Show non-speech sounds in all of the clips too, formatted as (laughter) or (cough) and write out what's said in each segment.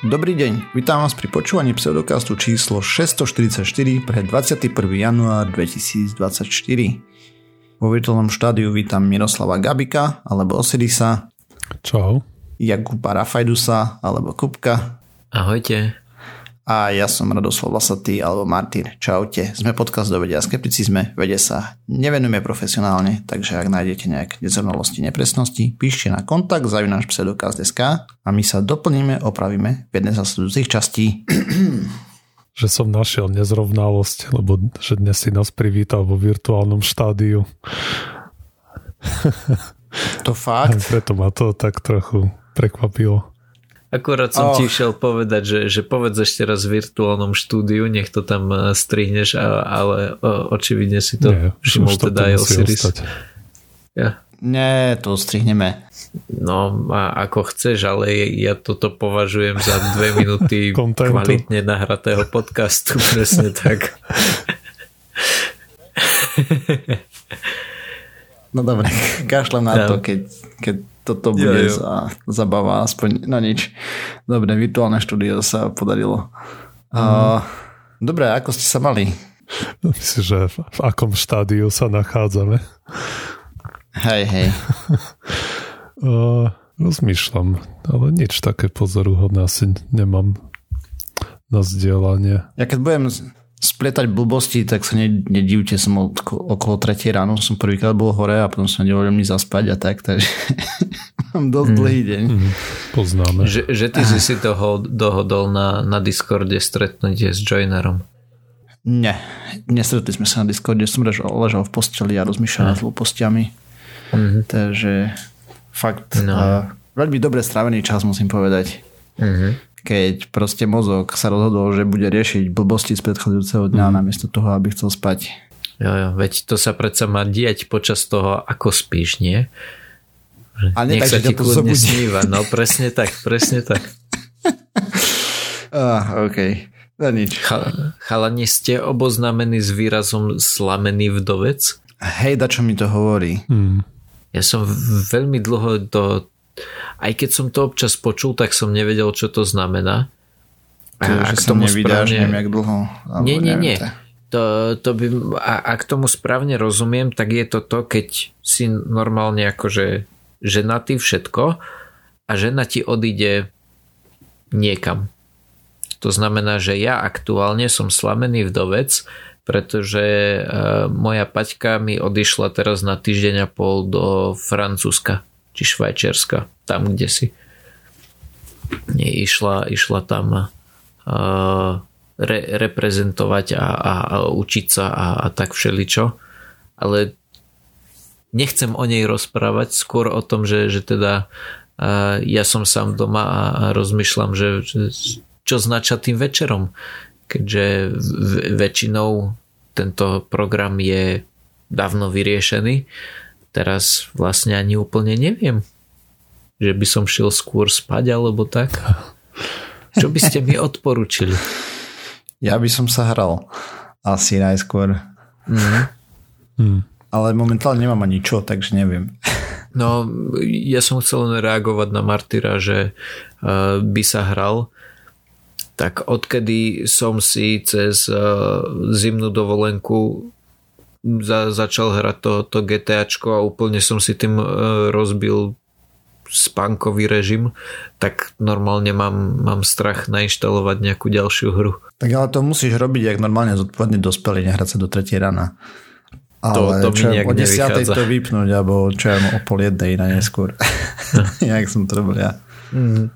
Dobrý deň, vítam vás pri počúvaní pseudokastu číslo 644 pre 21. január 2024. Vo virtuálnom štádiu vítam Miroslava Gabika alebo Osirisa. Čau. Jakuba Rafajdusa alebo Kupka. Ahojte a ja som Radoslav Lasatý alebo Martin. Čaute. Sme podcast do vedia a skepticizme. Vede sa nevenujeme profesionálne, takže ak nájdete nejaké nezrovnalosti, nepresnosti, píšte na kontakt zavináš pseudokaz.sk a my sa doplníme, opravíme v jednej z nasledujúcich častí. (clears throat) že som našiel nezrovnalosť, lebo že dnes si nás privítal vo virtuálnom štádiu. To fakt? (laughs) Preto ma to tak trochu prekvapilo. Akurát som oh. ti išiel povedať, že, že povedz ešte raz v virtuálnom štúdiu, nech to tam eh, strihneš, ale očividne si to Nie, všimol teda aj Osiris. Ja. Nie, to strihneme. No a ako chceš, ale ja toto považujem za dve minúty (laughs) kvalitne nahratého podcastu, presne tak. No dobre, kašlem na to, keď, keď toto bude jo, jo. za zabava, aspoň na nič. Dobre, virtuálne štúdio sa podarilo. Mm. Uh, dobre, ako ste sa mali? (laughs) Myslím, že v, v akom štádiu sa nachádzame. Hej, hej. (laughs) uh, rozmýšľam, ale nič také pozoruhodné asi nemám na zdieľanie. Ja keď budem splietať blbosti, tak sa nedivte, som od, okolo 3 ráno som prvýkrát bol hore a potom som nedovolil mi zaspať a tak, takže (laughs) mám dosť mm. dlhý deň. Mm, poznáme. Že, že ty si si toho dohodol na, na Discorde stretnutie s Joinerom. Nie, nestretli sme sa na Discorde, som ležal, ležal v posteli a rozmýšľal nad hlúpostiami. Mm-hmm. Takže fakt no. uh, veľmi dobre strávený čas musím povedať. Mm-hmm keď proste mozog sa rozhodol, že bude riešiť blbosti z predchádzajúceho dňa mm. namiesto toho, aby chcel spať. Jo, jo, veď to sa predsa má diať počas toho, ako spíš, nie? A nie Nech tak, sa ti kľudne sníva. No presne tak, presne tak. (laughs) ah, OK. No nič. Ch- chalani, ste oboznámení s výrazom slamený vdovec? Hej, da čo mi to hovorí. Hmm. Ja som veľmi dlho to aj keď som to občas počul, tak som nevedel, čo to znamená. A ak tomu nevydáš, správne... neviem, jak dlho. Nie, nie, nie. To, to by, a ak tomu správne rozumiem, tak je to to, keď si normálne akože ženatý všetko a žena ti odíde niekam. To znamená, že ja aktuálne som slamený vdovec, pretože e, moja paťka mi odišla teraz na týždeň a pol do Francúzska či Švajčiarska, tam kde si. Išla, išla tam uh, re, reprezentovať a, a, a učiť sa a, a tak všeličo. Ale nechcem o nej rozprávať, skôr o tom, že, že teda uh, ja som sám doma a, a rozmýšľam, že, že čo znača tým večerom. Keďže v, väčšinou tento program je dávno vyriešený teraz vlastne ani úplne neviem, že by som šiel skôr spať alebo tak. Čo by ste mi odporučili? Ja by som sa hral asi najskôr. Mm. Mm. Ale momentálne nemám ani čo, takže neviem. No, ja som chcel len reagovať na Martyra, že uh, by sa hral. Tak odkedy som si cez uh, zimnú dovolenku za, začal hrať to, to GTAčko a úplne som si tým e, rozbil spánkový režim, tak normálne mám, mám strach nainštalovať nejakú ďalšiu hru. Tak ale to musíš robiť, jak normálne zodpovedný dospelý, nehrať sa do 3 rána. Ale to, to mi o 10 to vypnúť, alebo čo ja o pol jednej na neskôr. (laughs) jak som to robil ja. Mm.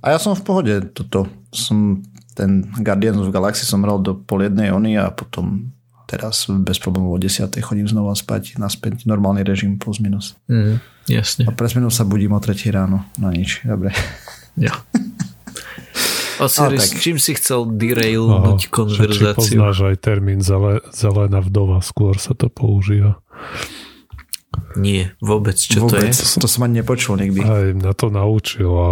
A ja som v pohode. Toto som ten Guardians of Galaxy som hral do pol jednej ony a potom teraz bez problémov o 10. chodím znova spať naspäť normálny režim plus minus. Mm, jasne. A pre sa budím o 3 ráno. No nič, dobre. Ja. (laughs) Osiris, čím si chcel derailnúť konverzáciu? Či poznáš aj termín zele, zelená vdova, skôr sa to používa. Nie, vôbec, čo vôbec. to je? To som ani nepočul nikdy. Aj na to naučil a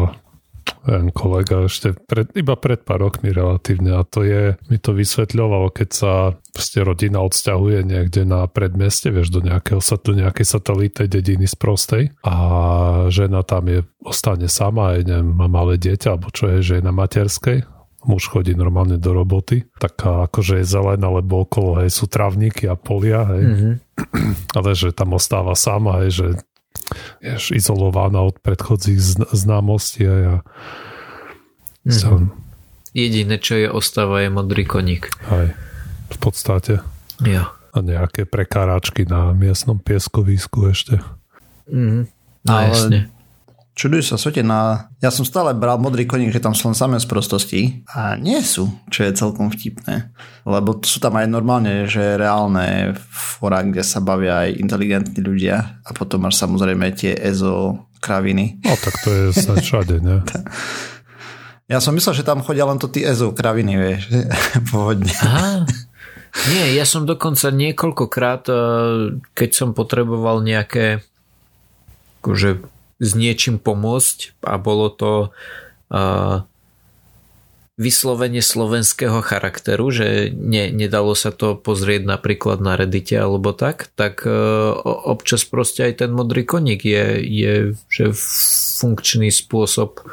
jeden kolega ešte pred, iba pred pár rokmi relatívne a to je, mi to vysvetľovalo, keď sa proste rodina odsťahuje niekde na predmeste, vieš, do, nejakého, do nejakej satelitej dediny z prostej a žena tam je, ostane sama, aj neviem, má malé dieťa, alebo čo je, že je na materskej muž chodí normálne do roboty, taká akože je zelená, lebo okolo hej, sú travníky a polia, hej. Mm-hmm. Ale že tam ostáva sama, hej, že je izolovaná od predchodzích známostí a mm-hmm. som... Jediné, čo je ostáva, je modrý koník. Aj, v podstate. Jo. A nejaké prekáračky na miestnom pieskovisku ešte. Mm-hmm. No, Ale jasne čudujú sa svete na... Ja som stále bral modrý koník, že tam sú len samé sprostosti a nie sú, čo je celkom vtipné. Lebo sú tam aj normálne, že reálne fora, kde sa bavia aj inteligentní ľudia a potom máš samozrejme tie EZO kraviny. No tak to je sa všade, ne? (laughs) Ja som myslel, že tam chodia len to tí EZO kraviny, vieš, (laughs) pôvodne. Aha. Nie, ja som dokonca niekoľkokrát, eh, keď som potreboval nejaké akože s niečím pomôcť a bolo to uh, vyslovene slovenského charakteru, že ne, nedalo sa to pozrieť napríklad na Reddite alebo tak, tak uh, občas proste aj ten modrý koník je, je že funkčný spôsob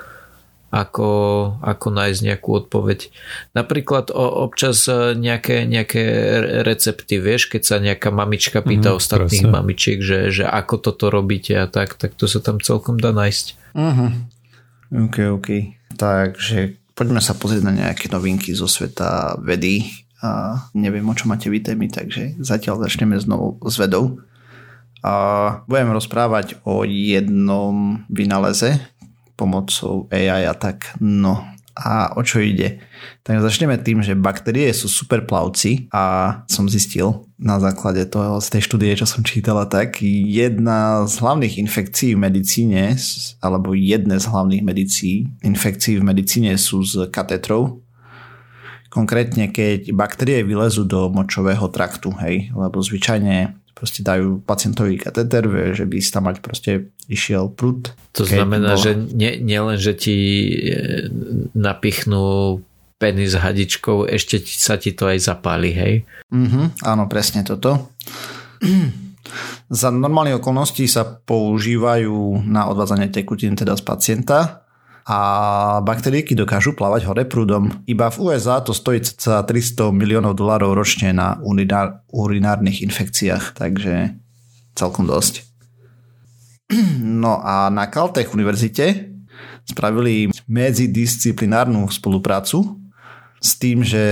ako, ako nájsť nejakú odpoveď. Napríklad o, občas e, nejaké, nejaké recepty, vieš, keď sa nejaká mamička pýta mm, ostatných presne. mamičiek, že, že ako toto robíte a tak, tak to sa tam celkom dá nájsť. Uh-huh. OK, OK. Takže poďme sa pozrieť na nejaké novinky zo sveta vedy. A neviem, o čo máte vy témy, takže zatiaľ začneme znovu s vedou. A budem rozprávať o jednom vynáleze, pomocou AI a tak. No a o čo ide? Tak začneme tým, že baktérie sú super plavci a som zistil na základe toho, z tej štúdie, čo som čítala, tak jedna z hlavných infekcií v medicíne, alebo jedné z hlavných medicí, infekcií v medicíne sú z katetrov, Konkrétne, keď baktérie vylezú do močového traktu, hej, lebo zvyčajne proste dajú pacientovi kateter, vie, že by tam mať proste išiel prúd. To znamená, bol... že nie, nielen, že ti e, napichnú penis hadičkou, ešte sa ti to aj zapáli, hej? Mm-hmm, áno, presne toto. Za normálnych okolností sa používajú na odvádzanie tekutín teda z pacienta a baktériky dokážu plávať hore prúdom. Iba v USA to stojí cca 300 miliónov dolárov ročne na urinár, urinárnych infekciách, takže celkom dosť. (clears throat) No a na Caltech univerzite spravili medzidisciplinárnu spoluprácu s tým, že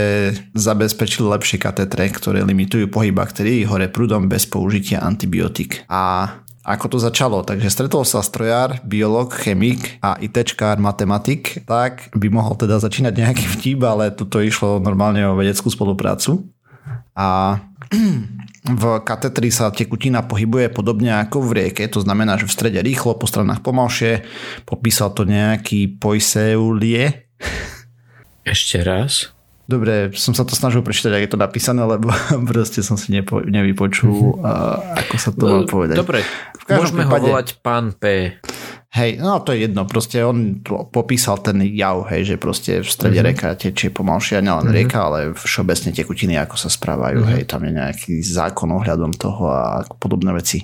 zabezpečili lepšie katetre, ktoré limitujú pohyb baktérií hore prúdom bez použitia antibiotík. A ako to začalo. Takže stretol sa strojár, biolog, chemik a ITčkár, matematik, tak by mohol teda začínať nejaký vtip, ale tuto išlo normálne o vedeckú spoluprácu. A (clears throat) v katetri sa tekutina pohybuje podobne ako v rieke, to znamená, že v strede rýchlo, po stranách pomalšie. Popísal to nejaký Poiseulie. Ešte raz. Dobre, som sa to snažil prečítať, ak je to napísané, lebo (laughs) proste som si nepo, nevypočul, mm-hmm. ako sa to no, má povedať. Dobre, môžeme prípade, ho volať pán P. Hej, no to je jedno, proste on popísal ten jav, hej, že proste v strede mm-hmm. reka tečie pomalšie, nielen mm-hmm. rieka, ale všeobecne tekutiny, ako sa správajú, mm-hmm. hej, tam je nejaký zákon ohľadom toho a podobné veci.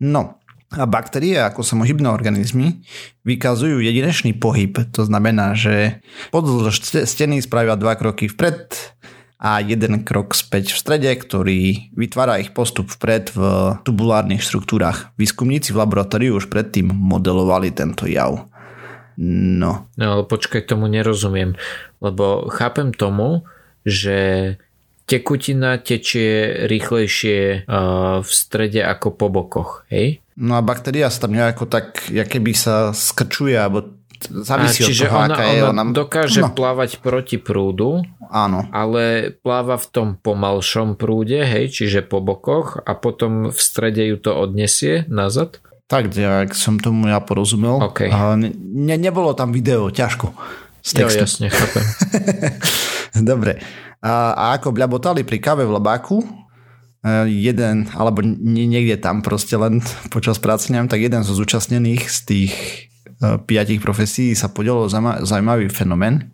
No, a baktérie, ako samohybné organizmy, vykazujú jedinečný pohyb. To znamená, že pozdĺž steny spravia dva kroky vpred a jeden krok späť v strede, ktorý vytvára ich postup vpred v tubulárnych štruktúrach. Výskumníci v laboratóriu už predtým modelovali tento jav. No. No ale počkaj, tomu nerozumiem, lebo chápem tomu, že tekutina tečie rýchlejšie v strede ako po bokoch, hej? No a baktéria sa tam nejako tak, keby sa skrčuje, alebo závisí čiže od toho, ona, aká je. Ona dokáže no. plávať proti prúdu, Áno. ale pláva v tom pomalšom prúde, hej, čiže po bokoch a potom v strede ju to odnesie nazad. Tak, jak som tomu ja porozumel. Okay. A ne, nebolo tam video, ťažko. Z textu. Jo, jasne, chápem. (laughs) Dobre. A, a ako bľabotali pri káve v labáku, jeden, alebo niekde tam proste len (laughs) počas práce, neviem, tak jeden zo zúčastnených z tých piatich profesí sa podielilo zaujímavý fenomén,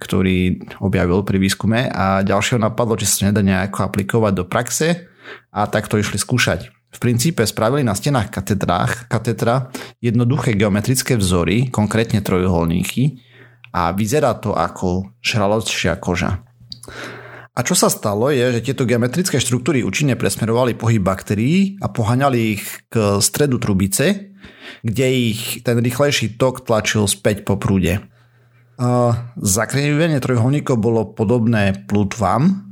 ktorý objavil pri výskume a ďalšieho napadlo, či sa nedá nejako aplikovať do praxe a tak to išli skúšať. V princípe spravili na stenách katedrách, katedra jednoduché geometrické vzory, konkrétne trojuholníky a vyzerá to ako šraločia koža. A čo sa stalo je, že tieto geometrické štruktúry účinne presmerovali pohyb baktérií a poháňali ich k stredu trubice, kde ich ten rýchlejší tok tlačil späť po prúde. Zakrivenie trojuholníkov bolo podobné plutvám.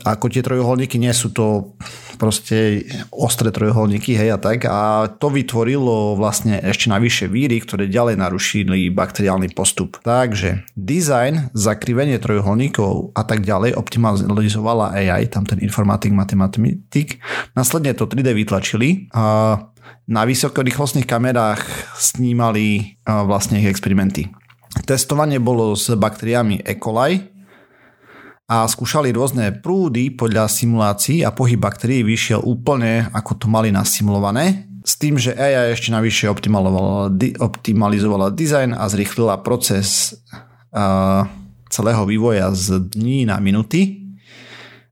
Ako tie trojuholníky nie sú to proste ostré trojuholníky, hej a tak. A to vytvorilo vlastne ešte navyše víry, ktoré ďalej narušili bakteriálny postup. Takže design, zakrivenie trojuholníkov a tak ďalej optimalizovala AI, tam ten informatik, matematik. Následne to 3D vytlačili a na vysokorýchlostných kamerách snímali vlastne ich experimenty. Testovanie bolo s baktériami E. coli a skúšali rôzne prúdy podľa simulácií a pohyb baktérií vyšiel úplne ako to mali nasimulované. S tým, že AI ešte navyše optimalizovala, optimalizovala dizajn a zrýchlila proces uh, celého vývoja z dní na minuty.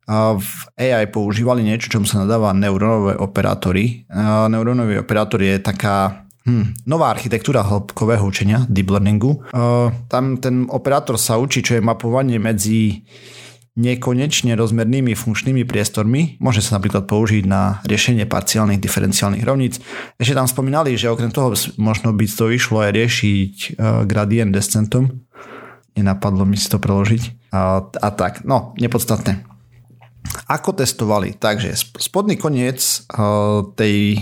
Uh, v AI používali niečo, čomu sa nadáva neurónové operátory. Uh, neurónový operátor je taká Hm, nová architektúra hĺbkového učenia, deep learningu. Uh, tam ten operátor sa učí, čo je mapovanie medzi nekonečne rozmernými funkčnými priestormi. Môže sa napríklad použiť na riešenie parciálnych diferenciálnych rovníc. Ešte tam spomínali, že okrem toho možno by to išlo aj riešiť uh, gradient descentom. Nenapadlo mi si to preložiť. A, a tak, no, nepodstatné. Ako testovali? Takže spodný koniec uh, tej,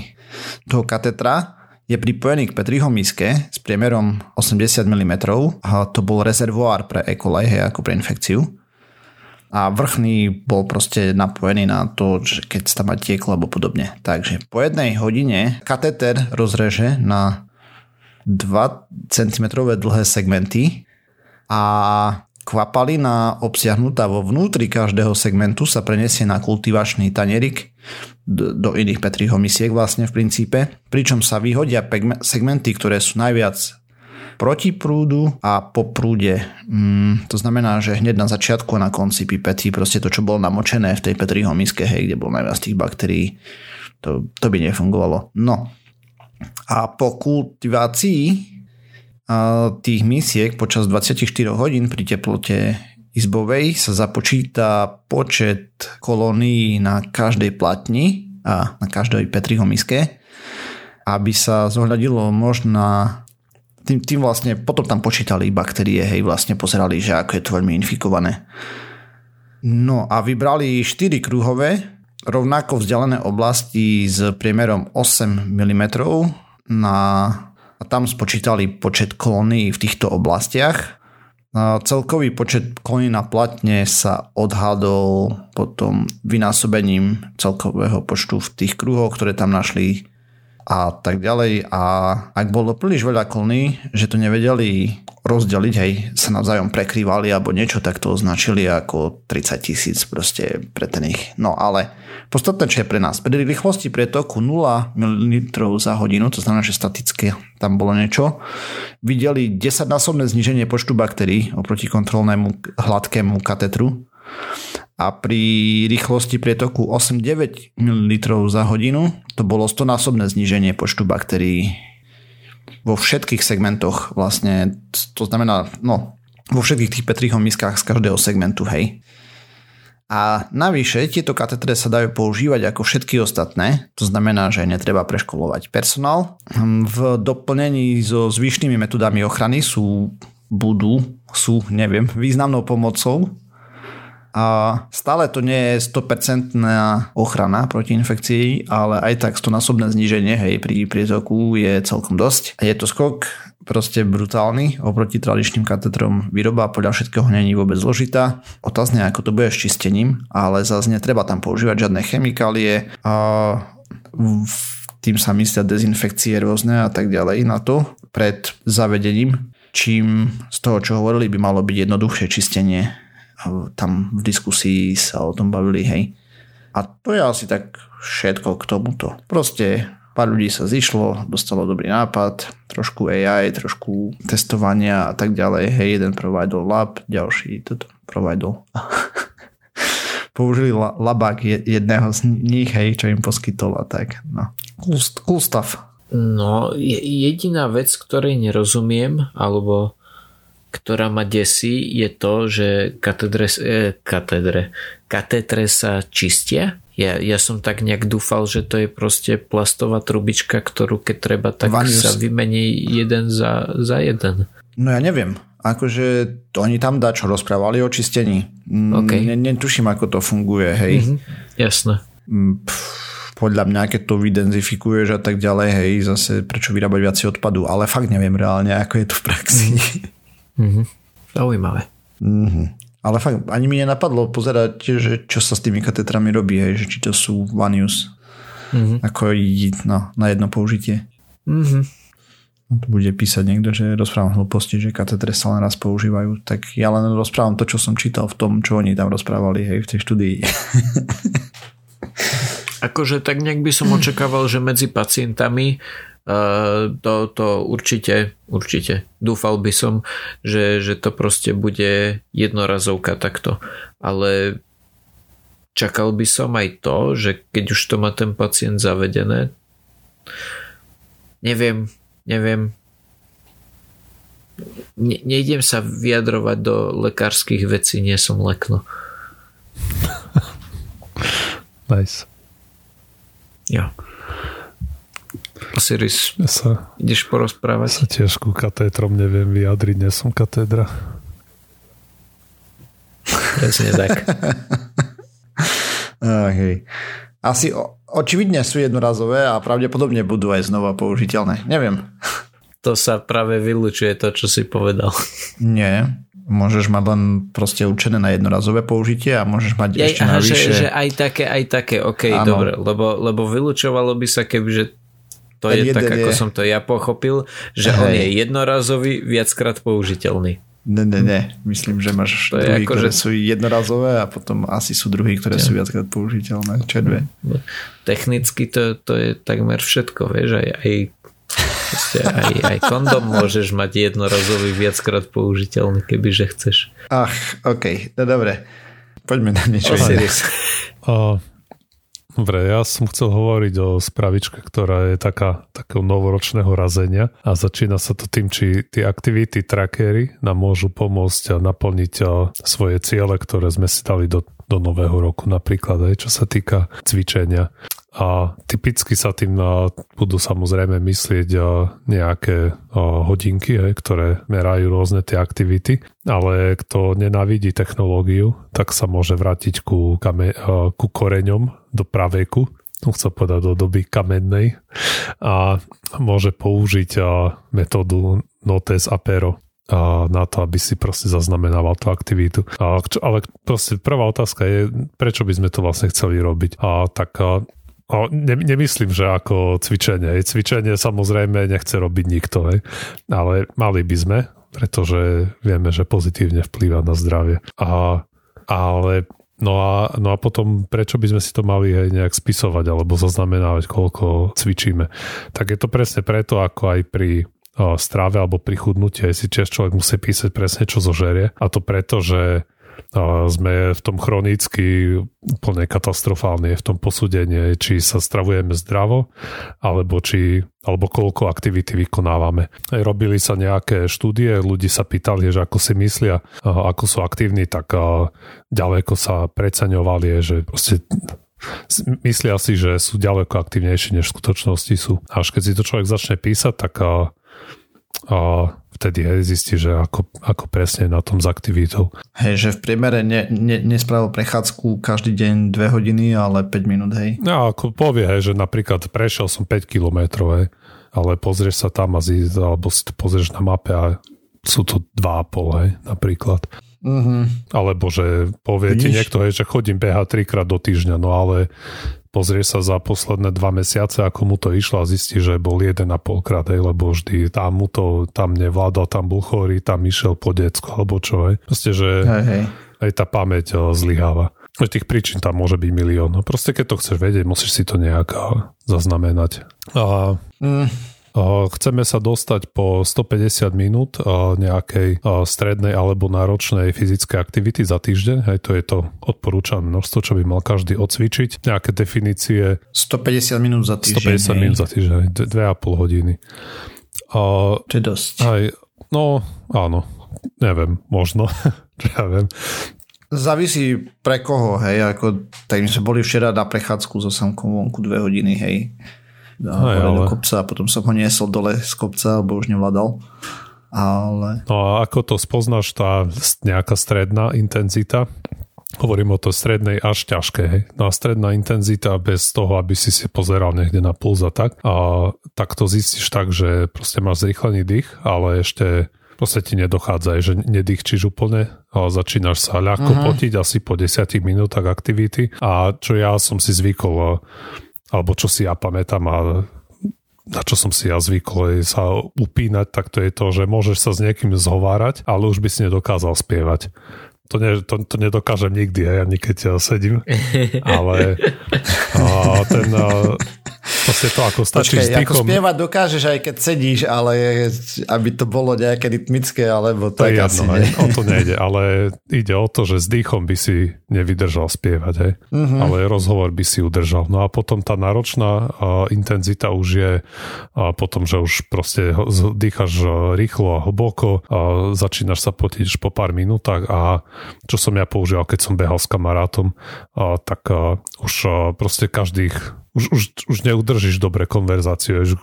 toho katetra je pripojený k Petriho miske s priemerom 80 mm. A to bol rezervoár pre E. coli, ako pre infekciu. A vrchný bol proste napojený na to, že keď sa tam tieklo alebo podobne. Takže po jednej hodine katéter rozreže na 2 cm dlhé segmenty a kvapalina obsiahnutá vo vnútri každého segmentu sa prenesie na kultivačný tanierik do iných Petriho misiek vlastne v princípe, pričom sa vyhodia segmenty, ktoré sú najviac proti prúdu a po prúde. Mm, to znamená, že hneď na začiatku a na konci pipety, proste to, čo bolo namočené v tej Petriho miske, hej, kde bolo najviac tých baktérií, to, to by nefungovalo. No. A po kultivácii tých misiek počas 24 hodín pri teplote izbovej sa započíta počet kolónií na každej platni a na každej Petriho miske, aby sa zohľadilo možná tým, tým vlastne potom tam počítali baktérie, hej, vlastne pozerali, že ako je to veľmi infikované. No a vybrali 4 kruhové, rovnako vzdialené oblasti s priemerom 8 mm na, a tam spočítali počet kolónií v týchto oblastiach Celkový počet koní na platne sa odhadol potom vynásobením celkového počtu v tých kruhoch, ktoré tam našli a tak ďalej. A ak bolo príliš veľa koní, že to nevedeli rozdeliť, hej, sa navzájom prekrývali alebo niečo, tak to označili ako 30 tisíc proste pre ten ich. No ale Podstatné, čo je pre nás. Pri rýchlosti prietoku 0 ml za hodinu, to znamená, že statické tam bolo niečo, videli 10-násobné zníženie počtu baktérií oproti kontrolnému hladkému katetru a pri rýchlosti prietoku 8-9 ml za hodinu to bolo 100-násobné zníženie počtu baktérií vo všetkých segmentoch vlastne, to znamená, no, vo všetkých tých petrichom miskách z každého segmentu, hej. A navyše tieto katetre sa dajú používať ako všetky ostatné, to znamená, že netreba preškolovať personál. V doplnení so zvyšnými metodami ochrany sú, budú, sú, neviem, významnou pomocou a stále to nie je 100% ochrana proti infekcii, ale aj tak 100 násobné zníženie hej, pri prietoku je celkom dosť. Je to skok proste brutálny oproti tradičným katetrom. Výroba podľa všetkého není vôbec zložitá. Otázne, ako to bude s čistením, ale zase netreba tam používať žiadne chemikálie a tým sa myslia dezinfekcie rôzne a tak ďalej na to pred zavedením čím z toho, čo hovorili, by malo byť jednoduchšie čistenie tam v diskusii sa o tom bavili, hej. A to je asi tak všetko k tomuto. Proste pár ľudí sa zišlo, dostalo dobrý nápad, trošku AI, trošku testovania a tak ďalej. Hej, jeden provider lab, ďalší toto provider. (laughs) Použili labák jedného z nich, hej, čo im poskytol a tak. No. Cool, cool stuff. No, jediná vec, ktorej nerozumiem, alebo ktorá ma desí, je to, že katedre, eh, katedre, katedre sa čistia ja, ja som tak nejak dúfal, že to je proste plastová trubička, ktorú keď treba, tak Vanius. sa vymení jeden za, za jeden. No ja neviem. Akože oni tam dá, čo rozprávali o čistení. Mm, okay. Ne, netuším, ako to funguje, hej. Mm-hmm. Jasné. Mm, pff, podľa mňa, keď to vydenzifikuješ a tak ďalej, hej, zase prečo vyrábať viac odpadu, ale fakt neviem reálne, ako je to v praxi. (laughs) Mm-hmm. Zaujímavé. Mm-hmm. Ale fakt ani mi nenapadlo pozerať, že čo sa s tými katetrami robí, hej, že či to sú one use. Mm-hmm. Ako no, na jedno použitie. Mm-hmm. No, tu bude písať niekto, že rozprávam hlúposti, že katetre sa len raz používajú. Tak ja len rozprávam to, čo som čítal v tom, čo oni tam rozprávali hej, v tej štúdii. (laughs) akože tak nejak by som očakával, že medzi pacientami Uh, to, to určite, určite. Dúfal by som, že, že to proste bude jednorazovka takto. Ale čakal by som aj to, že keď už to má ten pacient zavedené, neviem, neviem, ne, nejdem sa vyjadrovať do lekárskych vecí, nie som lekno. nice. Jo. Osiris, ja sa, ideš porozprávať? sa tiež ku katétrom neviem vyjadriť, nie som katédra. Presne tak. okay. (laughs) Asi o, očividne sú jednorazové a pravdepodobne budú aj znova použiteľné. Neviem. To sa práve vylučuje to, čo si povedal. Nie. Môžeš mať len proste určené na jednorazové použitie a môžeš mať ja, ešte aha, navyše. Že, že aj také, aj také, ok, ano. dobre, lebo, lebo vylučovalo by sa, kebyže to Ten je tak, ako je... som to ja pochopil, že Hej. on je jednorazový, viackrát použiteľný. Ne, ne, ne. Myslím, že máš to druhý, ako, ktoré že... sú jednorazové a potom asi sú druhý, ktoré ja. sú viackrát použiteľné. Čo dve? Technicky to, to je takmer všetko, vieš, aj, aj, aj, aj kondom môžeš mať jednorazový, viackrát použiteľný, kebyže chceš. Ach, ok, no dobre. Poďme na niečo iné. Dobre, ja som chcel hovoriť o spravičke, ktorá je taká, takého novoročného razenia a začína sa to tým, či tie aktivity trackery nám môžu pomôcť a naplniť svoje ciele, ktoré sme si dali do, do nového roku, napríklad aj čo sa týka cvičenia a typicky sa tým budú samozrejme myslieť nejaké hodinky, ktoré merajú rôzne tie aktivity, ale kto nenávidí technológiu, tak sa môže vrátiť ku, kame, ku koreňom do praveku, chcel povedať do doby kamennej a môže použiť metódu Notes Apero na to, aby si proste zaznamenával tú aktivitu. Ale proste prvá otázka je, prečo by sme to vlastne chceli robiť. A tak O, ne, nemyslím, že ako cvičenie. Cvičenie samozrejme nechce robiť nikto, hej. ale mali by sme, pretože vieme, že pozitívne vplýva na zdravie. A, ale No a, no a potom, prečo by sme si to mali aj nejak spisovať alebo zaznamenávať, koľko cvičíme. Tak je to presne preto, ako aj pri o, stráve alebo pri chudnutí, aj si tiež človek musí písať presne, čo zožerie. A to preto, že sme v tom chronicky úplne katastrofálne v tom posúdení, či sa stravujeme zdravo, alebo, či, alebo koľko aktivity vykonávame. Robili sa nejaké štúdie, ľudí sa pýtali, že ako si myslia, ako sú aktívni, tak ďaleko sa preceňovali, že proste myslia si, že sú ďaleko aktívnejšie, než v skutočnosti sú. Až keď si to človek začne písať, tak a vtedy hej, zistí, že ako, ako presne na tom s aktivitou. Hej, že v priemere ne, ne, nespravil prechádzku každý deň 2 hodiny, ale 5 minút, hej. No, ako povie, hej, že napríklad prešiel som 5 kilometrov, hej, ale pozrieš sa tam a zí, alebo si to pozrieš na mape a sú to 2,5, hej, napríklad. Mm-hmm. Alebo že povie Vidíš? ti niekto, hej, že chodím behať trikrát do týždňa, no ale pozrie sa za posledné dva mesiace, ako mu to išlo a zistí, že bol jeden a polkrát, hej, lebo vždy tam mu to tam nevládal, tam bol chorý, tam išiel po decku, alebo čo, hej. Proste, že hej, hej. aj tá pamäť zlyháva. Tých príčin tam môže byť milión. No proste keď to chceš vedieť, musíš si to nejak zaznamenať. A mm. Chceme sa dostať po 150 minút nejakej strednej alebo náročnej fyzickej aktivity za týždeň. Hej, to je to odporúčané množstvo, čo by mal každý odcvičiť. Nejaké definície. 150 minút za týždeň. 150 hej. minút za týždeň, 2,5 hodiny. A, to je dosť. Aj, no, áno. Neviem, možno. (laughs) ja viem. Závisí pre koho, hej, ako, tak my sme boli včera na prechádzku so samkom vonku dve hodiny, hej Aj, ale... do kopca a potom som ho niesol dole z kopca, lebo už nevládal. Ale... No a ako to spoznáš tá nejaká stredná intenzita? Hovorím o to strednej až ťažké. Hej. No a stredná intenzita bez toho, aby si si pozeral niekde na puls a tak. A tak to zistíš tak, že proste máš zrýchlený dých, ale ešte proste ti nedochádza, že nedýchčiš úplne a začínaš sa ľahko uh-huh. potiť asi po 10 minútach aktivity a čo ja som si zvykol alebo čo si ja pamätám a na čo som si ja zvykol sa upínať, tak to je to, že môžeš sa s niekým zhovárať, ale už by si nedokázal spievať. To, ne, to, to nedokážem nikdy, aj ani keď ja sedím. (laughs) Ale a ten, a, Proste to ako stačí Počkej. Ako spievať dokážeš aj keď sedíš, ale aby to bolo nejaké rytmické, alebo to, to je jedno, asi o to nejde, ale ide o to, že s dýchom by si nevydržal spievať, hej. Uh-huh. ale rozhovor by si udržal. No a potom tá náročná uh, intenzita už je uh, potom, že už proste dýchaš uh, rýchlo a hlboko, uh, začínaš sa potiť po pár minútach a čo som ja používal, keď som behal s kamarátom, uh, tak uh, už uh, proste každých už, už, už neudržíš dobre konverzáciu, už,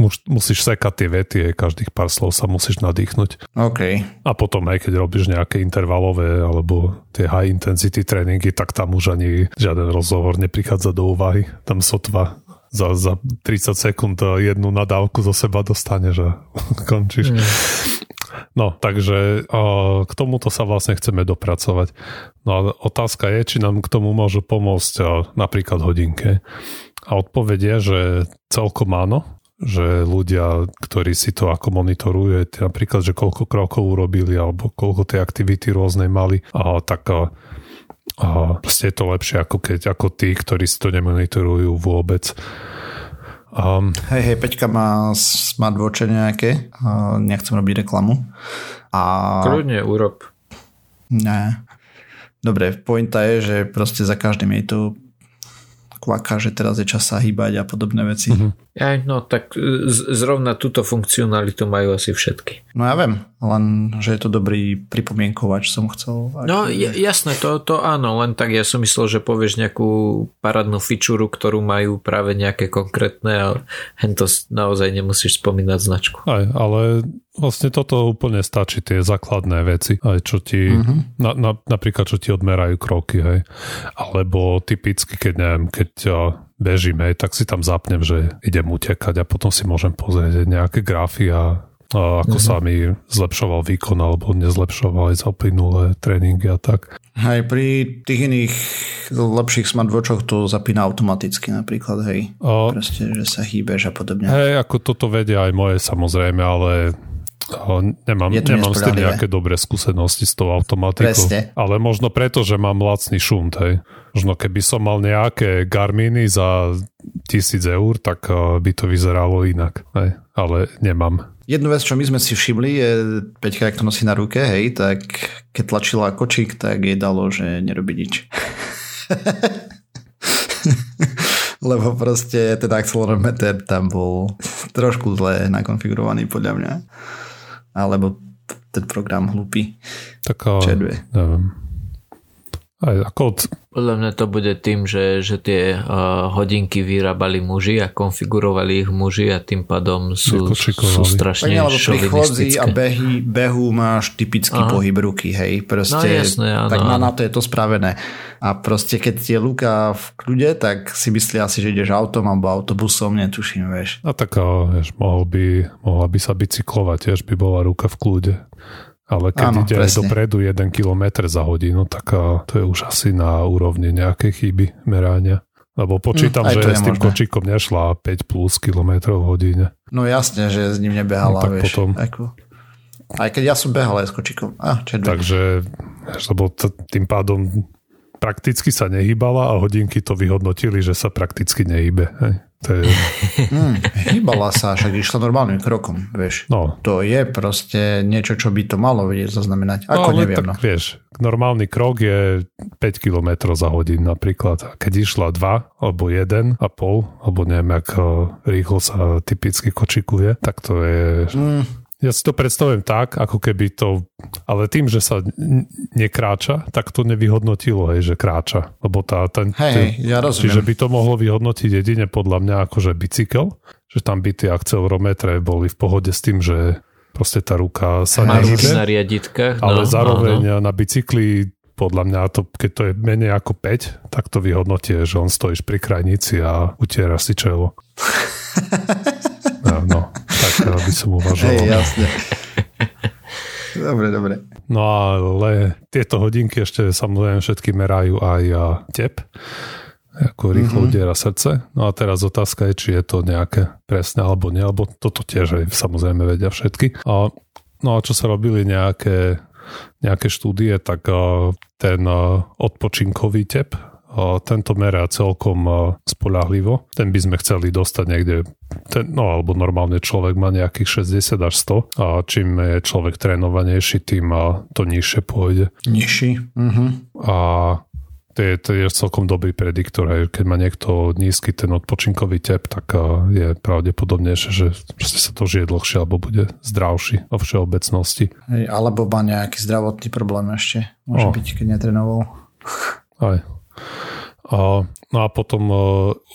už musíš sekať tie vety, každých pár slov sa musíš nadýchnuť. OK. A potom aj keď robíš nejaké intervalové alebo tie high intensity tréningy, tak tam už ani žiaden rozhovor neprichádza do úvahy. Tam sotva za, za 30 sekúnd jednu nadávku zo seba dostaneš a (laughs) končíš. Mm. No, takže uh, k tomuto sa vlastne chceme dopracovať. No a otázka je, či nám k tomu môžu pomôcť uh, napríklad hodinke. A odpoveď je, že celkom áno, že ľudia, ktorí si to ako monitorujú, napríklad, že koľko krokov urobili alebo koľko tej aktivity rôznej mali, a tak a, a proste je to lepšie ako keď ako tí, ktorí si to nemonitorujú vôbec. Um, hej, hej, Peťka má smartwatche nejaké, uh, nechcem robiť reklamu. A... Kľudne urob. Ne. Dobre, pointa je, že proste za každým je tu kvaká, že teraz je čas sa hýbať a podobné veci. Uh-huh. Aj, no tak z- zrovna túto funkcionalitu majú asi všetky. No ja viem, len že je to dobrý pripomienkovač som chcel. No j- jasné, to, to áno, len tak ja som myslel, že povieš nejakú paradnú fičuru, ktorú majú práve nejaké konkrétne a to naozaj nemusíš spomínať značku. Aj, ale vlastne toto úplne stačí, tie základné veci, aj čo ti, uh-huh. na, na, napríklad čo ti odmerajú kroky, hej. Alebo typicky, keď neviem, keď bežím, hej, tak si tam zapnem, že idem utekať a potom si môžem pozrieť nejaké grafy a a ako mm-hmm. sa mi zlepšoval výkon alebo nezlepšoval aj za plynulé tréningy a tak. Hej, pri tých iných lepších smartwatchoch to zapína automaticky napríklad, hej. A... Proste, že sa hýbeš a podobne. Hej, ako toto vedia aj moje samozrejme, ale nemám, nemám s tým nejaké dobré skúsenosti s tou automatikou. Presne. Ale možno preto, že mám lacný šunt, hej. Možno keby som mal nejaké Garminy za tisíc eur, tak by to vyzeralo inak, hej. Ale nemám. Jednu vec, čo my sme si všimli, je Peťka, ak to nosí na ruke, hej, tak keď tlačila kočík, tak jej dalo, že nerobí nič. (laughs) Lebo proste ten accelerometer tam bol trošku zle nakonfigurovaný podľa mňa. Alebo ten program hlupý. Tak, neviem. Aj ako podľa mňa to bude tým, že, že tie uh, hodinky vyrábali muži a konfigurovali ich muži a tým pádom sú, sú strašne Pani, pri chodzi a behy, behu máš typický Aha. pohyb ruky, hej. Proste, no jasné, áno. Tak na, na to je to spravené. A proste keď je Luka v kľude, tak si myslí asi, že ideš autom alebo autobusom, netuším, vieš. A tak, vieš, mohol by, mohla by sa bicyklovať, tiež by bola ruka v kľude. Ale keď Áno, ide presne. dopredu 1 km za hodinu, tak to je už asi na úrovni nejakej chyby merania. Lebo počítam, mm, že s tým možné. kočíkom nešla 5 plus km v hodine. No jasne, že s ním nebehala, no, tak vieš. Potom... Ako... Aj keď ja som behal aj s kočíkom. Ah, Takže, lebo t- tým pádom prakticky sa nehýbala a hodinky to vyhodnotili, že sa prakticky nehybe. Hej. To je... Hmm, hýbala sa, však išla normálnym krokom, vieš. No. To je proste niečo, čo by to malo vedieť zaznamenať. Ako no, neviem. Tak, no. vieš, normálny krok je 5 km za hodín napríklad. A keď išla 2 alebo 1 a pol, alebo neviem, ako rýchlo sa typicky kočikuje, tak to je... Hmm ja si to predstavujem tak, ako keby to, ale tým, že sa nekráča, tak to nevyhodnotilo, hej, že kráča. Lebo tá, ten, hej, ja rozumiem. Čiže by to mohlo vyhodnotiť jedine podľa mňa akože bicykel, že tam by tie akcelerometre boli v pohode s tým, že proste tá ruka sa nehybe. na riaditkách. Ale no, zároveň no, no. na bicykli podľa mňa to, keď to je menej ako 5, tak to vyhodnotie, že on stojíš pri krajnici a utiera si čelo. (laughs) no, no tak by som uvažoval. Hej, jasne. Dobre, dobre. No ale tieto hodinky ešte samozrejme všetky merajú aj tep, ako rýchlo mm-hmm. udiera srdce. No a teraz otázka je, či je to nejaké presné alebo nie, alebo toto tiež aj samozrejme vedia všetky. A, no a čo sa robili nejaké, nejaké štúdie, tak ten odpočinkový tep, tento merá celkom spolahlivo. Ten by sme chceli dostať niekde, ten, no alebo normálne človek má nejakých 60 až 100 a čím je človek trénovanejší, tým to nižšie pôjde. Nižší. Uh-huh. A to je, to je celkom dobrý prediktor. Aj keď má niekto nízky ten odpočinkový tep, tak je pravdepodobnejšie, že proste sa to žije dlhšie alebo bude zdravší vo všeobecnosti. Hej, alebo má nejaký zdravotný problém ešte. Môže o. byť, keď netrenoval. Aj. No a potom e,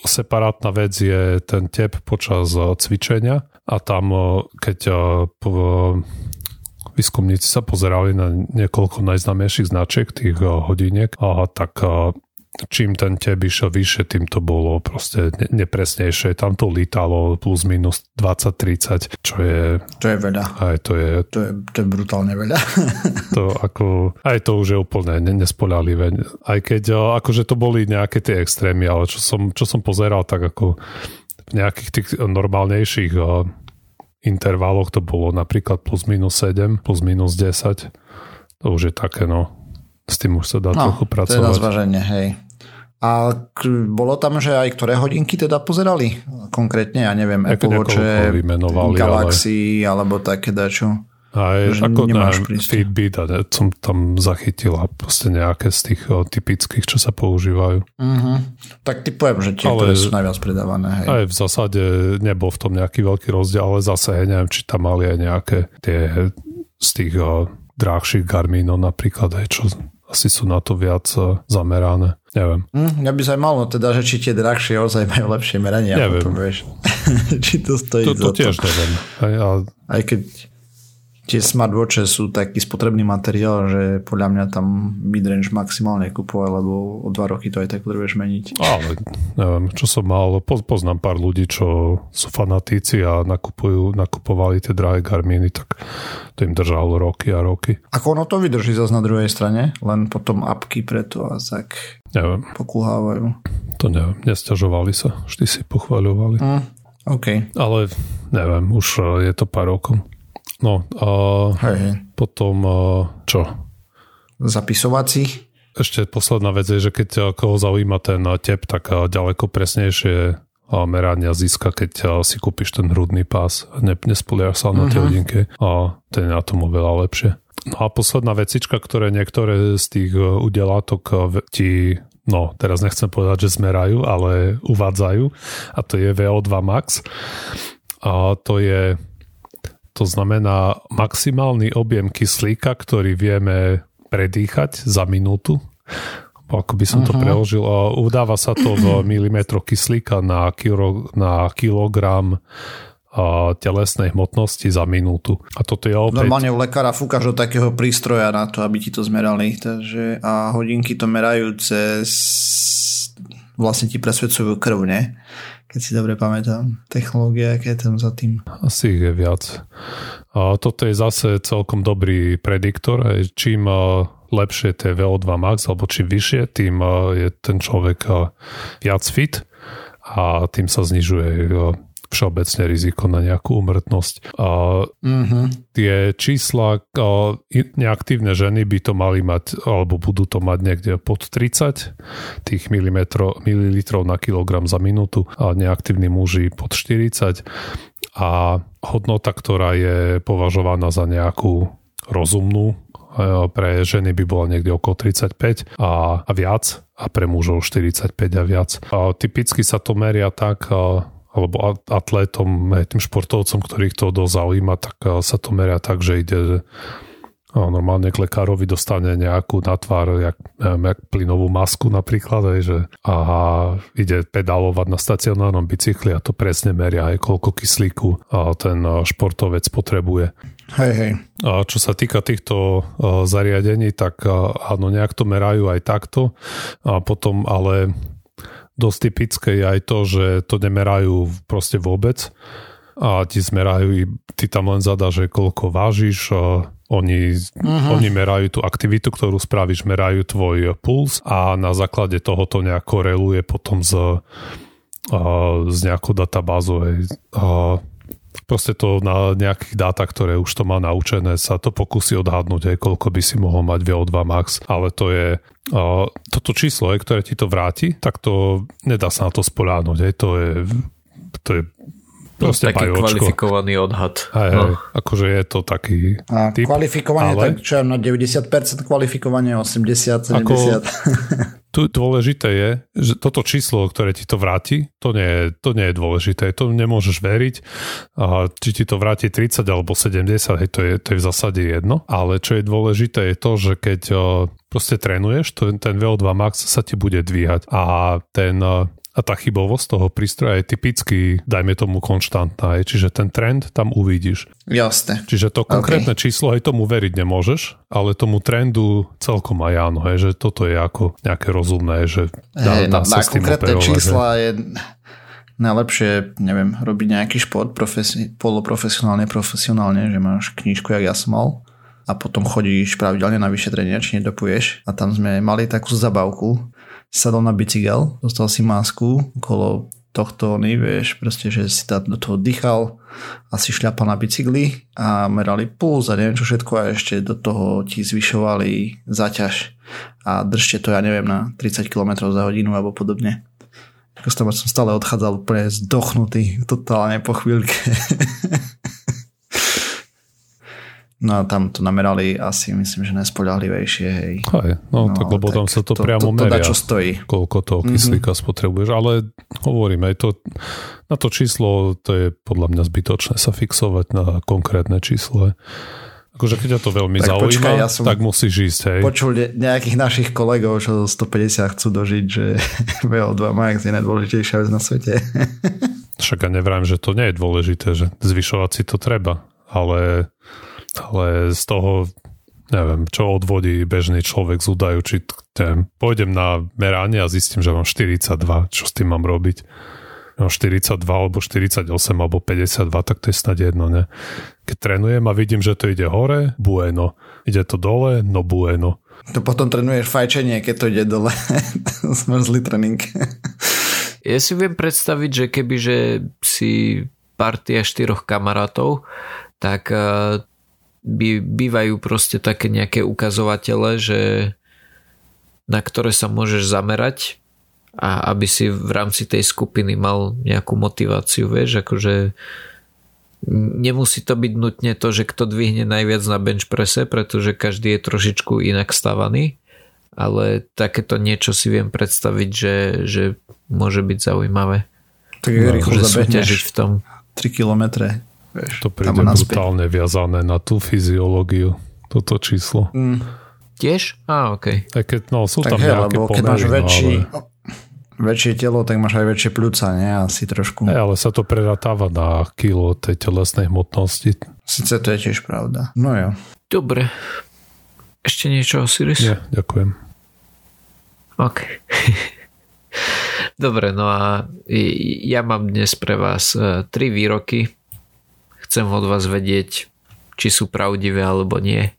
separátna vec je ten tep počas e, cvičenia. A tam, e, keď výskumníci sa pozerali na niekoľko najznámejších značiek tých hodiniek, tak čím ten teb išiel vyššie, tým to bolo proste nepresnejšie. Tam to lítalo plus minus 20-30, čo je... To je veľa. Aj to je... To je, to je brutálne veľa. (laughs) to ako... Aj to už je úplne nespolahlivé. Aj keď akože to boli nejaké tie extrémy, ale čo som, čo som pozeral, tak ako v nejakých tých normálnejších intervaloch to bolo napríklad plus minus 7, plus minus 10. To už je také, no, s tým už sa dá no, trochu pracovať. To je na zvaženie, hej. A k- bolo tam, že aj ktoré hodinky teda pozerali? Konkrétne, ja neviem, Apple Watch, Galaxy, ale... alebo také dačo. Aj ako na Fitbit a som tam zachytila proste nejaké z tých o, typických, čo sa používajú. Uh-huh. Tak typujem, že tie, ale, ktoré sú najviac predávané. Hej. Aj v zásade nebol v tom nejaký veľký rozdiel, ale zase neviem, či tam mali aj nejaké tie z tých o, drahších Garminov napríklad, aj čo asi sú na to viac e, zamerané. Neviem. Mm, ja by sa malo teda, že či tie drahšie ozaj majú lepšie meranie. Neviem. Potom, vieš, (laughs) či to stojí to, to za tiež to. neviem. Aj, ale... Aj keď tie smartwatche sú taký spotrebný materiál, že podľa mňa tam midrange maximálne kupovať, lebo o dva roky to aj tak potrebuješ meniť. Ale neviem, čo som mal, poznám pár ľudí, čo sú fanatíci a nakupujú, nakupovali tie drahé Garminy, tak to im držalo roky a roky. Ako ono to vydrží zase na druhej strane? Len potom apky preto a tak neviem. pokulhávajú. To neviem, nesťažovali sa, vždy si pochváľovali. Mm, OK. Ale neviem, už je to pár rokov. No a hej, potom čo? Zapisovací? Ešte posledná vec je, že keď koho zaujíma ten tep, tak ďaleko presnejšie merania získa, keď si kúpiš ten hrudný pás. Ne, nespoliaš sa na tie mhm. hodinky a ten je na tom oveľa lepšie. No a posledná vecička, ktoré niektoré z tých udelátok ti no teraz nechcem povedať, že zmerajú, ale uvádzajú a to je VO2 max a to je to znamená maximálny objem kyslíka, ktorý vieme predýchať za minútu. Ako by som uh-huh. to mhm. preložil. Udáva sa to v (clears throat) milimetroch kyslíka na, kilo, na kilogram telesnej hmotnosti za minútu. A toto je opäť... Normálne u lekára fúkaš do takého prístroja na to, aby ti to zmerali. Takže, a hodinky to merajú cez... vlastne ti presvedcujú krv, ne? Keď si dobre pamätám. Technológia, aké je tam za tým? Asi ich je viac. A toto je zase celkom dobrý prediktor. Čím lepšie tie VO2 max, alebo čím vyššie, tým je ten človek viac fit a tým sa znižuje všeobecne riziko na nejakú umrtnosť. A mm-hmm. Tie čísla neaktívne ženy by to mali mať, alebo budú to mať niekde pod 30 tých mililitrov na kilogram za minútu a neaktívni muži pod 40 a hodnota, ktorá je považovaná za nejakú rozumnú pre ženy by bola niekde okolo 35 a, a viac a pre mužov 45 a viac. A typicky sa to meria tak, alebo atlétom, tým športovcom, ktorých to dosť zaujíma, tak sa to meria tak, že ide No, normálne k lekárovi dostane nejakú na tvár, jak, neviem, jak plynovú masku napríklad, aj, že a ide pedalovať na stacionárnom bicykli a to presne meria aj koľko kyslíku a ten športovec potrebuje. Hej, hej. A čo sa týka týchto zariadení, tak áno, nejak to merajú aj takto a potom ale dosť typické je aj to, že to nemerajú proste vôbec a ti zmerajú, ty tam len zadá, že koľko vážiš, oni, uh-huh. oni merajú tú aktivitu, ktorú spravíš, merajú tvoj puls a na základe toho to nejak koreluje potom s, uh, s nejakou databázou. Uh, proste to na nejakých dátach, ktoré už to má naučené, sa to pokusí odhadnúť, aj koľko by si mohol mať VO2 max, ale to je uh, toto číslo, aj, ktoré ti to vráti, tak to nedá sa na to spoláhnuť, aj, to je to je Proste taký bajočko. kvalifikovaný odhad. Aj, no. akože je to taký A typ, kvalifikovanie, ale... tak čo na 90% kvalifikovanie, 80, 70. Ako, tu dôležité je, že toto číslo, ktoré ti to vráti, to nie, je, to nie je dôležité. To nemôžeš veriť. A či ti to vráti 30 alebo 70, hej, to, je, to je v zásade jedno. Ale čo je dôležité je to, že keď proste trénuješ, to, ten VO2 max sa ti bude dvíhať a ten a tá chybovosť toho prístroja je typicky, dajme tomu, konštantná. Je, čiže ten trend tam uvidíš. Jasne. Čiže to konkrétne okay. číslo aj tomu veriť nemôžeš, ale tomu trendu celkom aj áno, hej, že toto je ako nejaké rozumné, že dá, hey, dá sa na, s tým konkrétne operovať, čísla je najlepšie, neviem, robiť nejaký šport profesi- poloprofesionálne, profesionálne, že máš knižku, jak ja som mal a potom chodíš pravidelne na vyšetrenie, či nedopuješ. A tam sme mali takú zabavku, sadol na bicykel, dostal si masku okolo tohto ony, vieš, proste, že si tam do toho dýchal a si šľapal na bicykli a merali puls a neviem čo všetko a ešte do toho ti zvyšovali zaťaž a držte to, ja neviem, na 30 km za hodinu alebo podobne. Ako som stále odchádzal úplne zdochnutý, totálne po chvíľke. (laughs) No tam to namerali asi, myslím, že nespoľahlivejšie, hej. Aj, no, no tak lebo tam sa to, to priamo to, to, meria, čo stojí. koľko toho mhm. kyslíka mm-hmm. spotrebuješ, ale hovorím aj to, na to číslo, to je podľa mňa zbytočné sa fixovať na konkrétne číslo. Akože keď ťa to veľmi tak zaujíma, počkaj, ja som tak musíš ísť, hej. Počul nejakých našich kolegov, čo 150 chcú dožiť, že (laughs) VO2 max je najdôležitejšia vec na svete. (laughs) Však ja nevrám, že to nie je dôležité, že zvyšovať si to treba, ale ale z toho neviem, čo odvodí bežný človek z údaju, či tém, pôjdem na meranie a zistím, že mám 42, čo s tým mám robiť? Mám 42 alebo 48 alebo 52, tak to je snad jedno, ne? Keď trénujem a vidím, že to ide hore, bueno. Ide to dole, no bueno. To potom trénuješ fajčenie, keď to ide dole. (laughs) Zmrzlý tréning. ja si viem predstaviť, že keby že si partia štyroch kamarátov, tak eh, by, bývajú proste také nejaké ukazovatele, že na ktoré sa môžeš zamerať a aby si v rámci tej skupiny mal nejakú motiváciu, vieš, akože nemusí to byť nutne to, že kto dvihne najviac na bench prese, pretože každý je trošičku inak stavaný, ale takéto niečo si viem predstaviť, že, že môže byť zaujímavé. Tak je rýchlo zabehneš v tom. 3 kilometre Vieš, to príde brutálne viazané na tú fyziológiu, toto číslo. Mm. Tiež? Á, okej. Okay. keď, no, sú tak tam hej, nejaké lebo keď máš väčší, no, ale... väčšie telo, tak máš aj väčšie pľúca, nie? Asi trošku. Hey, ale sa to preratáva na kilo tej telesnej hmotnosti. Sice to je tiež pravda. No jo. Dobre. Ešte niečo, Osiris? Nie, ďakujem. OK. (laughs) Dobre, no a ja mám dnes pre vás e, tri výroky, Chcem od vás vedieť, či sú pravdivé alebo nie.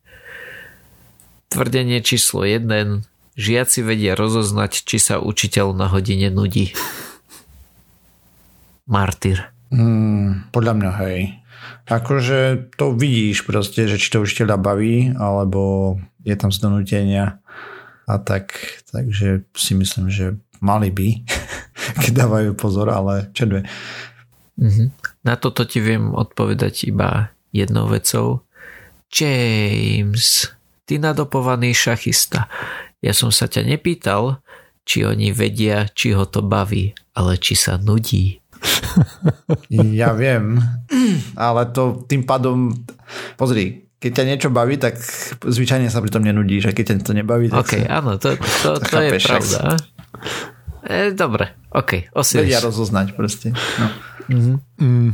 Tvrdenie číslo 1. Žiaci vedia rozoznať, či sa učiteľ na hodine nudí. Martyr. Hmm, podľa mňa hej. Akože to vidíš proste, že či to učiteľa baví, alebo je tam zdonútenia a tak, takže si myslím, že mali by, (laughs) keď dávajú pozor, ale čo dve. Mm-hmm. Na toto ti viem odpovedať iba jednou vecou. James, ty nadopovaný šachista. Ja som sa ťa nepýtal, či oni vedia, či ho to baví, ale či sa nudí. (laughs) Ja viem, ale to tým pádom, pozri, keď ťa niečo baví, tak zvyčajne sa pri tom nenudíš a keď ťa to nebaví, tak Ok, sa... áno, to, to, to, to je pravda. E, dobre, ok, osiriš. Vedia rozoznať proste. No. Mm-hmm. Mm.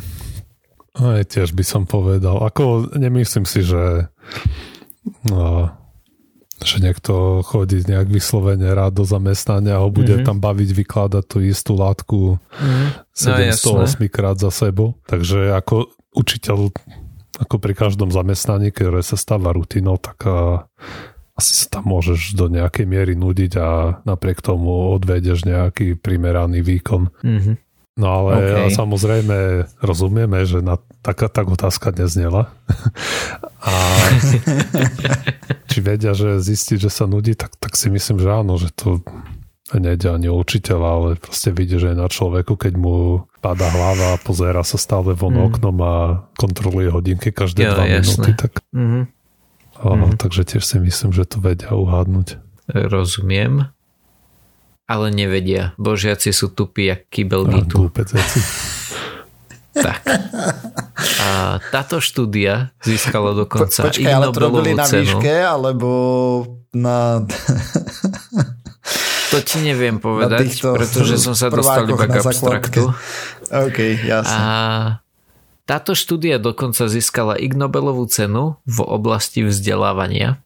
Aj tiež by som povedal. Ako nemyslím si, že no, že niekto chodí nejak vyslovene rád do zamestnania a ho bude mm-hmm. tam baviť vykladať tú istú látku mm-hmm. 708 no, krát za sebou. Takže ako učiteľ, ako pri každom zamestnaní, ktoré sa stáva rutinou, tak a, asi sa tam môžeš do nejakej miery nudiť a napriek tomu odvedeš nejaký primeraný výkon. Mm-hmm. No ale okay. samozrejme rozumieme, že na, taká tak otázka neznela. (laughs) A (laughs) či vedia, že zistiť, že sa nudí, tak, tak si myslím, že áno, že to nejde ani o učiteľa, ale proste vidie, že je na človeku, keď mu padá hlava a pozera sa stále von mm. oknom a kontroluje hodinky každé jo, dva jasné. minúty. Tak... Mm-hmm. Mm-hmm. Takže tiež si myslím, že to vedia uhádnuť. Rozumiem ale nevedia. Božiaci sú tupí jak kybel gitu. (laughs) Tak. A táto štúdia získala dokonca po, Počkaj, ale to robili na cenu. výške, alebo na... To ti neviem povedať, pretože som sa dostal iba k abstraktu. OK, jasne. A táto štúdia dokonca získala Ig Nobelovú cenu v oblasti vzdelávania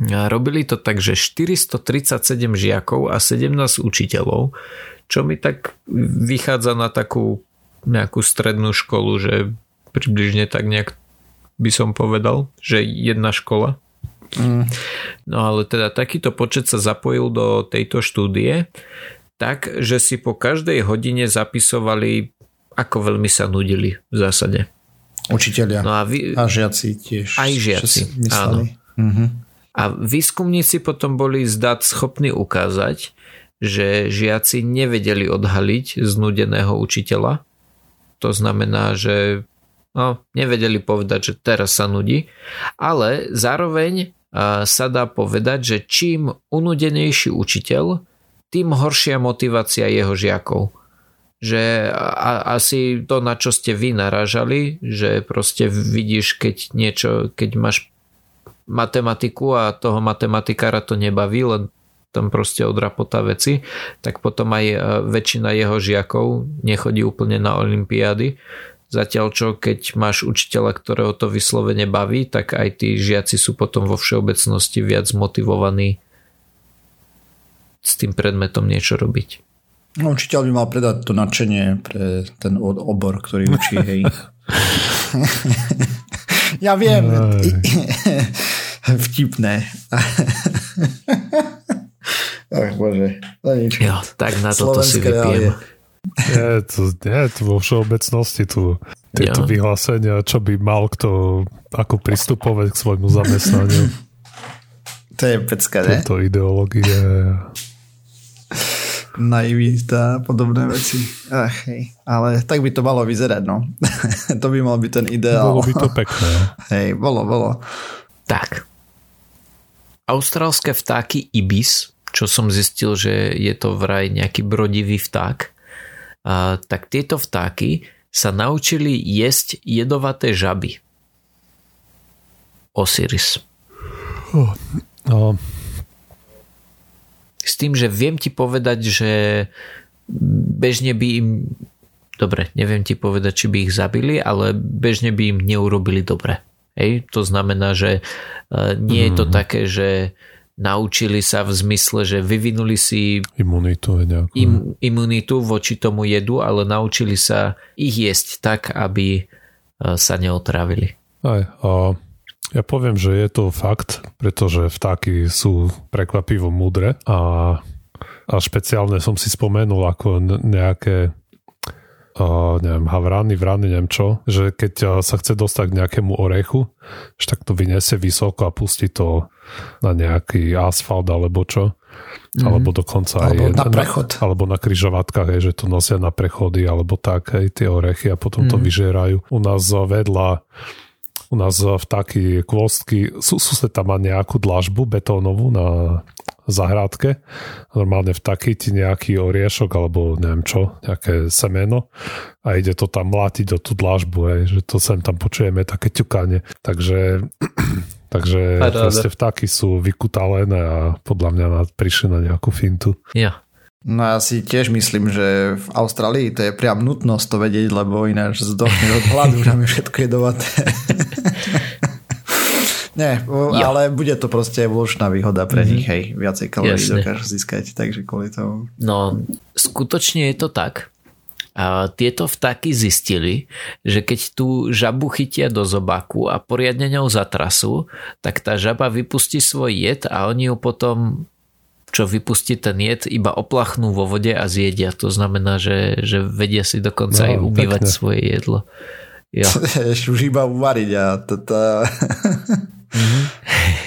Robili to tak, že 437 žiakov a 17 učiteľov, čo mi tak vychádza na takú nejakú strednú školu, že približne tak nejak by som povedal, že jedna škola. Mm. No ale teda takýto počet sa zapojil do tejto štúdie, tak, že si po každej hodine zapisovali, ako veľmi sa nudili v zásade. Učiteľia no a, vy, a žiaci tiež. Aj žiaci, áno. Mm-hmm. A výskumníci potom boli zdať schopní ukázať, že žiaci nevedeli odhaliť znudeného učiteľa. To znamená, že no, nevedeli povedať, že teraz sa nudí, ale zároveň sa dá povedať, že čím unudenejší učiteľ, tým horšia motivácia jeho žiakov. Že a, asi to, na čo ste vy naražali, že proste vidíš, keď niečo, keď máš matematiku a toho matematikára to nebaví, len tam proste odrapotá veci, tak potom aj e, väčšina jeho žiakov nechodí úplne na olympiády. Zatiaľ čo keď máš učiteľa, ktorého to vyslovene baví, tak aj tí žiaci sú potom vo všeobecnosti viac motivovaní s tým predmetom niečo robiť. No, učiteľ by mal predať to nadšenie pre ten obor, ktorý učí, hej. (laughs) ja viem. (laughs) Vtipné. (laughs) Ach bože, to nič. Jo, tak na toto si vypijem. Nie, to, nie, to vo všeobecnosti tu tieto jo. vyhlásenia, čo by mal kto ako pristupovať k svojmu zamestnaniu. To je pecka, ne? Toto ideológie. Naivita a podobné veci. (laughs) Ach, hej. Ale tak by to malo vyzerať, no. (laughs) to by mal byť ten ideál. Bolo by to pekné. (laughs) Hej, bolo, bolo. Tak. Austrálske vtáky ibis, čo som zistil, že je to vraj nejaký brodivý vták, a, tak tieto vtáky sa naučili jesť jedovaté žaby. Osiris. Oh, oh. S tým, že viem ti povedať, že bežne by im dobre, neviem ti povedať, či by ich zabili, ale bežne by im neurobili dobre. Hej? To znamená, že e, nie je to mm. také, že naučili sa v zmysle, že vyvinuli si imunitu, im, imunitu voči tomu jedu, ale naučili sa ich jesť tak, aby e, sa neotravili. Aj, a ja poviem, že je to fakt, pretože vtáky sú prekvapivo múdre a, a špeciálne som si spomenul ako nejaké uh, neviem, havrány, vrány, neviem čo, že keď uh, sa chce dostať k nejakému orechu, že tak to vyniesie vysoko a pustí to na nejaký asfalt alebo čo. Mm-hmm. Alebo dokonca alebo aj na prechod. Na, alebo na kryžovatkách, hej, že to nosia na prechody alebo tak, hej, tie orechy a potom mm-hmm. to mhm. vyžerajú. U nás vedľa u nás vtáky kvostky, sú, sa tam má nejakú dlažbu betónovú na zahrádke. Normálne vtáky ti nejaký oriešok alebo neviem čo, nejaké semeno a ide to tam mlátiť do tú dlažbu, hej, že to sem tam počujeme také ťukanie. Takže (clears throat) Takže proste vtáky sú vykutalené a podľa mňa prišli na nejakú fintu. Ja. No ja si tiež myslím, že v Austrálii to je priam nutnosť to vedieť, lebo ináč zdochne od hladu, že mi všetko jedovaté. (laughs) Nie, jo. ale bude to proste evolučná výhoda pre mm-hmm. nich, hej, viacej kalórií dokážu získať, takže kvôli tomu. No, skutočne je to tak. A tieto vtáky zistili, že keď tú žabu chytia do zobaku a poriadne ňou zatrasú, tak tá žaba vypustí svoj jed a oni ju potom čo vypustí ten jed, iba oplachnú vo vode a zjedia. To znamená, že, že vedia si dokonca no, aj umývať pekne. svoje jedlo. Jo. (laughs) Ešte už iba uvariť a toto... Mm-hmm. (laughs)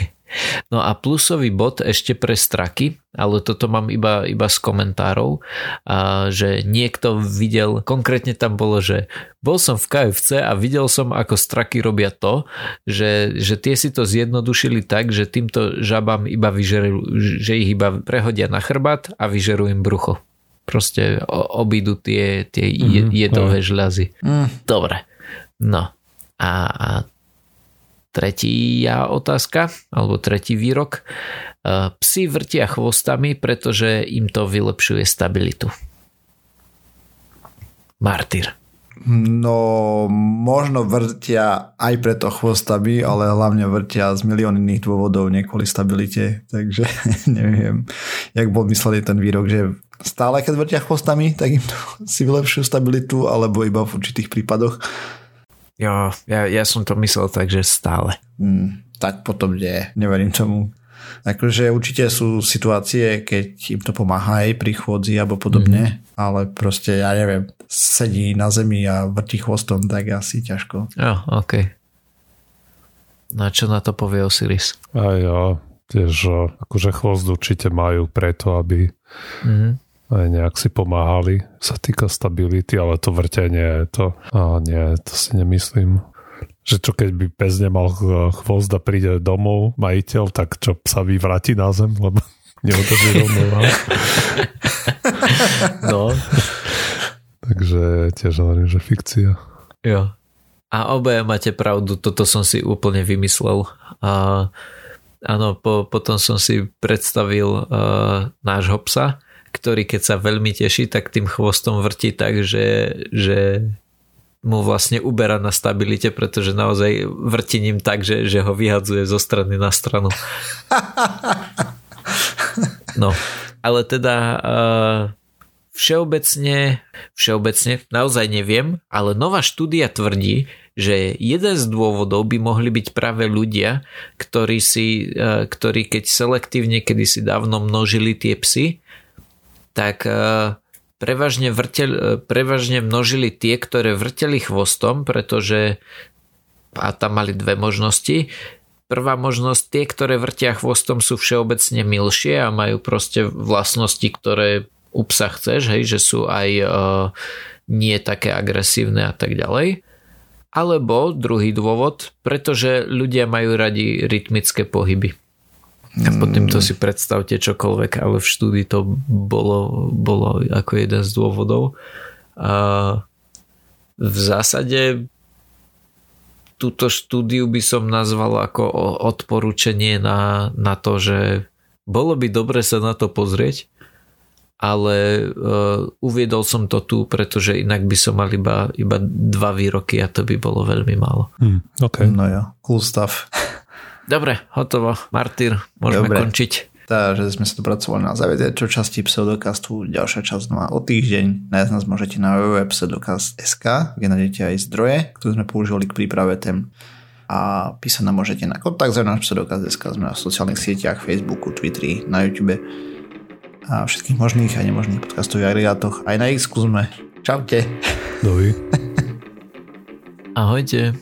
No a plusový bod ešte pre straky, ale toto mám iba, iba z komentárov, a že niekto videl, konkrétne tam bolo, že bol som v KFC a videl som, ako straky robia to, že, že tie si to zjednodušili tak, že týmto žabám iba vyžerujú, že ich iba prehodia na chrbát a vyžerujú im brucho. Proste obídu tie, tie mm, jedové žľazy. Mm. Dobre. No. A, a Tretia otázka, alebo tretí výrok. E, psi vrtia chvostami, pretože im to vylepšuje stabilitu. Martyr. No, možno vrtia aj preto chvostami, ale hlavne vrtia z milión iných dôvodov, nie kvôli stabilite, takže (laughs) neviem, jak bol myslený ten výrok, že stále keď vrtia chvostami, tak im to si vylepšujú stabilitu, alebo iba v určitých prípadoch. Jo, ja, ja som to myslel tak, že stále. Mm, tak potom nie, neverím tomu. Akože určite sú situácie, keď im to pomáha aj pri chôdzi alebo podobne, mm. ale proste, ja neviem, sedí na zemi a vrtí chvostom, tak asi ťažko. Jo, ok. Na čo na to povie Osiris? A jo, tiež akože chvost určite majú preto, aby mm aj nejak si pomáhali, sa týka stability, ale to vrtenie, to, a nie, to si nemyslím. Že čo keď by pes nemal chvost a príde domov majiteľ, tak čo sa vyvráti na zem, lebo (laughs) neudrží rovnováhu. no. (laughs) Takže tiež hovorím, že fikcia. Jo. A obaja máte pravdu, toto som si úplne vymyslel. A áno, po, potom som si predstavil uh, nášho psa, ktorý keď sa veľmi teší, tak tým chvostom vrti tak, že, že mu vlastne uberá na stabilite, pretože naozaj vrti ním tak, že, že ho vyhadzuje zo strany na stranu. (laughs) No, ale teda uh, všeobecne, všeobecne, naozaj neviem, ale nová štúdia tvrdí, že jeden z dôvodov by mohli byť práve ľudia, ktorí, si, uh, ktorí keď selektívne kedysi dávno množili tie psy, tak e, prevažne, vrtel, e, prevažne množili tie, ktoré vrteli chvostom, pretože a tam mali dve možnosti. Prvá možnosť, tie, ktoré vrtia chvostom sú všeobecne milšie a majú proste vlastnosti, ktoré u psa chceš, hej, že sú aj uh, nie také agresívne a tak ďalej. Alebo druhý dôvod, pretože ľudia majú radi rytmické pohyby. A pod týmto si predstavte čokoľvek, ale v štúdii to bolo, bolo ako jeden z dôvodov. A v zásade túto štúdiu by som nazval ako odporúčanie na, na to, že bolo by dobre sa na to pozrieť, ale uh, uviedol som to tu, pretože inak by som mal iba, iba dva výroky a to by bolo veľmi málo. Hmm, okay. No ja, cool stuff. (laughs) Dobre, hotovo. Martyr, môžeme Dobre. končiť. Takže sme sa dopracovali na čo časti pseudokastu. Ďalšia časť má o týždeň. Nájsť nás môžete na www.pseudokast.sk, kde nájdete aj zdroje, ktoré sme používali k príprave tém. A písať nám môžete na kontakt za náš pseudokast.sk. Sme na sociálnych sieťach, Facebooku, Twitteri, na YouTube a všetkých možných a nemožných podcastových agregátoch. Aj na X sme. Čaute. Dovi. (laughs) Ahojte.